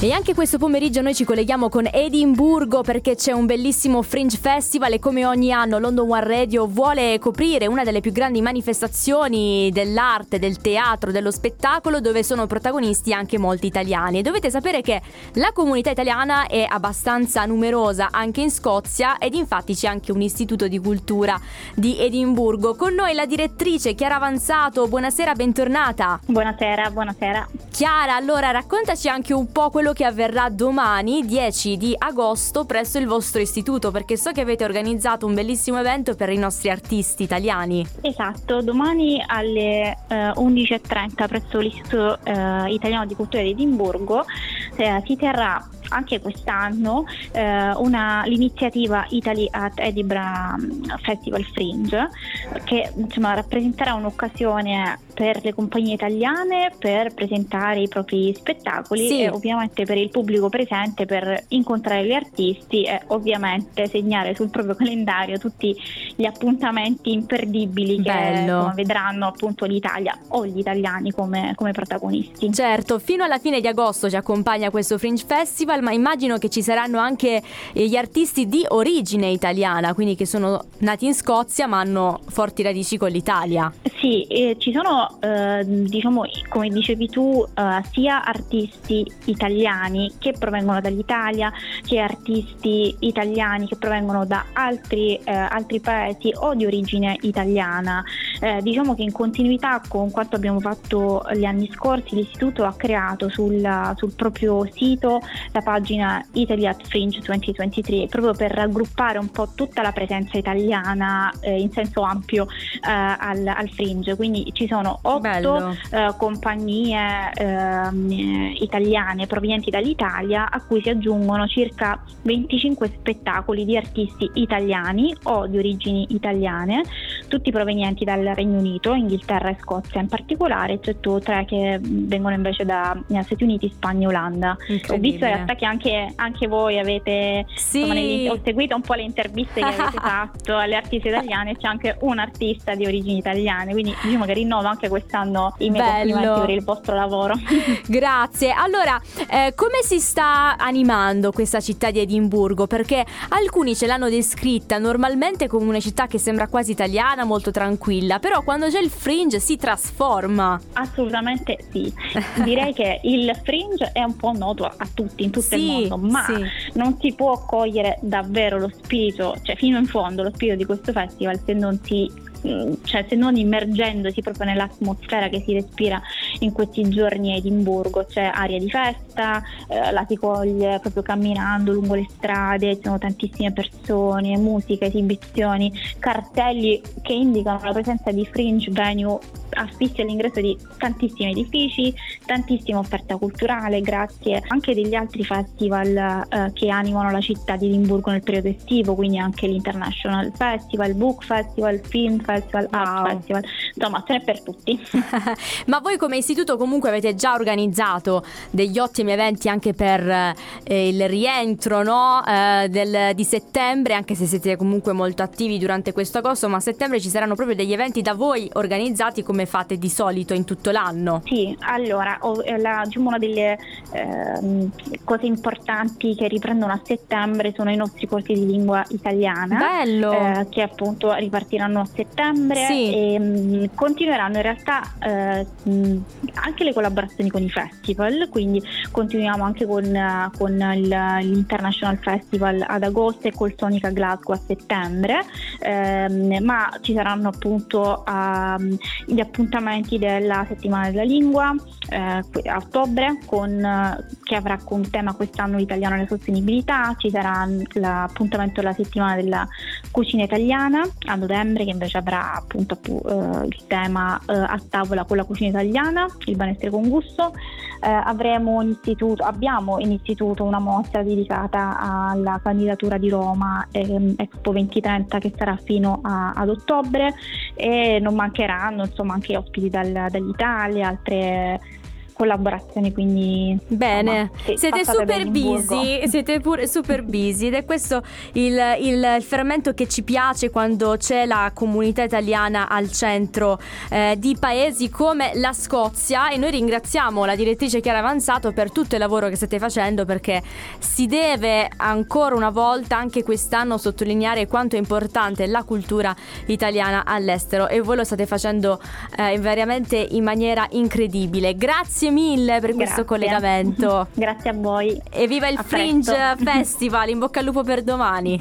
E anche questo pomeriggio noi ci colleghiamo con Edimburgo perché c'è un bellissimo Fringe Festival e come ogni anno London One Radio vuole coprire una delle più grandi manifestazioni dell'arte, del teatro, dello spettacolo dove sono protagonisti anche molti italiani. E dovete sapere che la comunità italiana è abbastanza numerosa anche in Scozia ed infatti c'è anche un istituto di cultura di Edimburgo. Con noi la direttrice Chiara Avanzato, buonasera, bentornata. Buonasera, buonasera. Chiara, allora raccontaci anche un po' quello che avverrà domani, 10 di agosto, presso il vostro istituto, perché so che avete organizzato un bellissimo evento per i nostri artisti italiani. Esatto, domani alle eh, 11.30 presso l'Istituto eh, Italiano di Cultura di Edimburgo eh, si terrà anche quest'anno eh, una, l'iniziativa Italy at Edinburgh mm, Festival Fringe che insomma, rappresenterà un'occasione per le compagnie italiane per presentare i propri spettacoli sì. e ovviamente per il pubblico presente per incontrare gli artisti e ovviamente segnare sul proprio calendario tutti gli appuntamenti imperdibili che insomma, vedranno appunto l'Italia o gli italiani come, come protagonisti. Certo, fino alla fine di agosto ci accompagna questo Fringe Festival, ma immagino che ci saranno anche gli artisti di origine italiana, quindi che sono nati in Scozia ma hanno forti radici con l'Italia. Sì, eh, ci sono, eh, diciamo, come dicevi tu, eh, sia artisti italiani che provengono dall'Italia, che artisti italiani che provengono da altri, eh, altri paesi o di origine italiana. Eh, diciamo che in continuità con quanto abbiamo fatto gli anni scorsi, l'istituto ha creato sul, sul proprio sito la pagina Italy at Fringe 2023 proprio per raggruppare un po' tutta la presenza italiana eh, in senso ampio al, al Fringe. Quindi ci sono otto eh, compagnie eh, italiane provenienti dall'Italia a cui si aggiungono circa 25 spettacoli di artisti italiani o di origini italiane, tutti provenienti dal Regno Unito, Inghilterra e Scozia in particolare, eccetto tre che vengono invece da Stati Uniti, Spagna e Olanda. Ho visto in realtà che anche, anche voi avete, sì. insomma, ho seguito un po' le interviste che avete fatto alle artiste italiane, c'è anche un artista di origini italiane, quindi io magari rinnovo anche quest'anno i miei Bello. complimenti per il vostro lavoro. Grazie. Allora, eh, come si sta animando questa città di Edimburgo? Perché alcuni ce l'hanno descritta normalmente come una città che sembra quasi italiana, molto tranquilla, però quando c'è il fringe si trasforma. Assolutamente sì. Direi che il fringe è un po' noto a tutti, in tutto sì, il mondo, ma sì. non si può cogliere davvero lo spirito, cioè fino in fondo lo spirito di questo festival se non si Mm, cioè se non immergendosi proprio nell'atmosfera che si respira in questi giorni a Edimburgo, c'è aria di festa, eh, la si coglie proprio camminando lungo le strade, ci sono tantissime persone, musica, esibizioni, cartelli che indicano la presenza di fringe venue affissi all'ingresso di tantissimi edifici, tantissima offerta culturale, grazie anche degli altri festival eh, che animano la città di Edimburgo nel periodo estivo, quindi anche l'International Festival, Book Festival, Film Festival, wow. Art Festival, insomma ce n'è per tutti. Ma voi come istituto comunque avete già organizzato degli ottimi eventi anche per eh, il rientro no? eh, del, di settembre, anche se siete comunque molto attivi durante questo agosto, ma a settembre ci saranno proprio degli eventi da voi organizzati come fate di solito in tutto l'anno? Sì, allora eh, la, diciamo una delle eh, cose importanti che riprendono a settembre sono i nostri corsi di lingua italiana. Bello! Eh, che appunto ripartiranno a settembre sì. e mh, mm, continueranno in realtà eh, mh, anche le collaborazioni con i festival, quindi continuiamo anche con, con l'International Festival ad agosto e col Sonica Glasgow a settembre, ehm, ma ci saranno appunto uh, gli appuntamenti della settimana della lingua eh, a ottobre con, che avrà come tema quest'anno l'italiano e la sostenibilità, ci sarà l'appuntamento della settimana della cucina italiana a novembre che invece avrà appunto eh, il tema eh, a tavola con la cucina italiana, il benessere con gusto. Eh, avremo in istituto, abbiamo in istituto una mostra dedicata alla candidatura di Roma ehm, Expo 2030 che sarà fino a, ad ottobre e non mancheranno insomma anche ospiti dal, dall'Italia, altre collaborazioni, quindi bene. Insomma, siete super busy, siete pure super busy ed è questo il, il, il, fermento che ci piace quando c'è la comunità italiana al centro eh, di paesi come la Scozia e noi ringraziamo la direttrice Chiara Avanzato per tutto il lavoro che state facendo perché si deve ancora una volta anche quest'anno sottolineare quanto è importante la cultura italiana all'estero e voi lo state facendo eh, veramente in maniera incredibile. Grazie mille per Grazie. questo collegamento. Grazie a voi. E viva il a Fringe presto. Festival, in bocca al lupo per domani.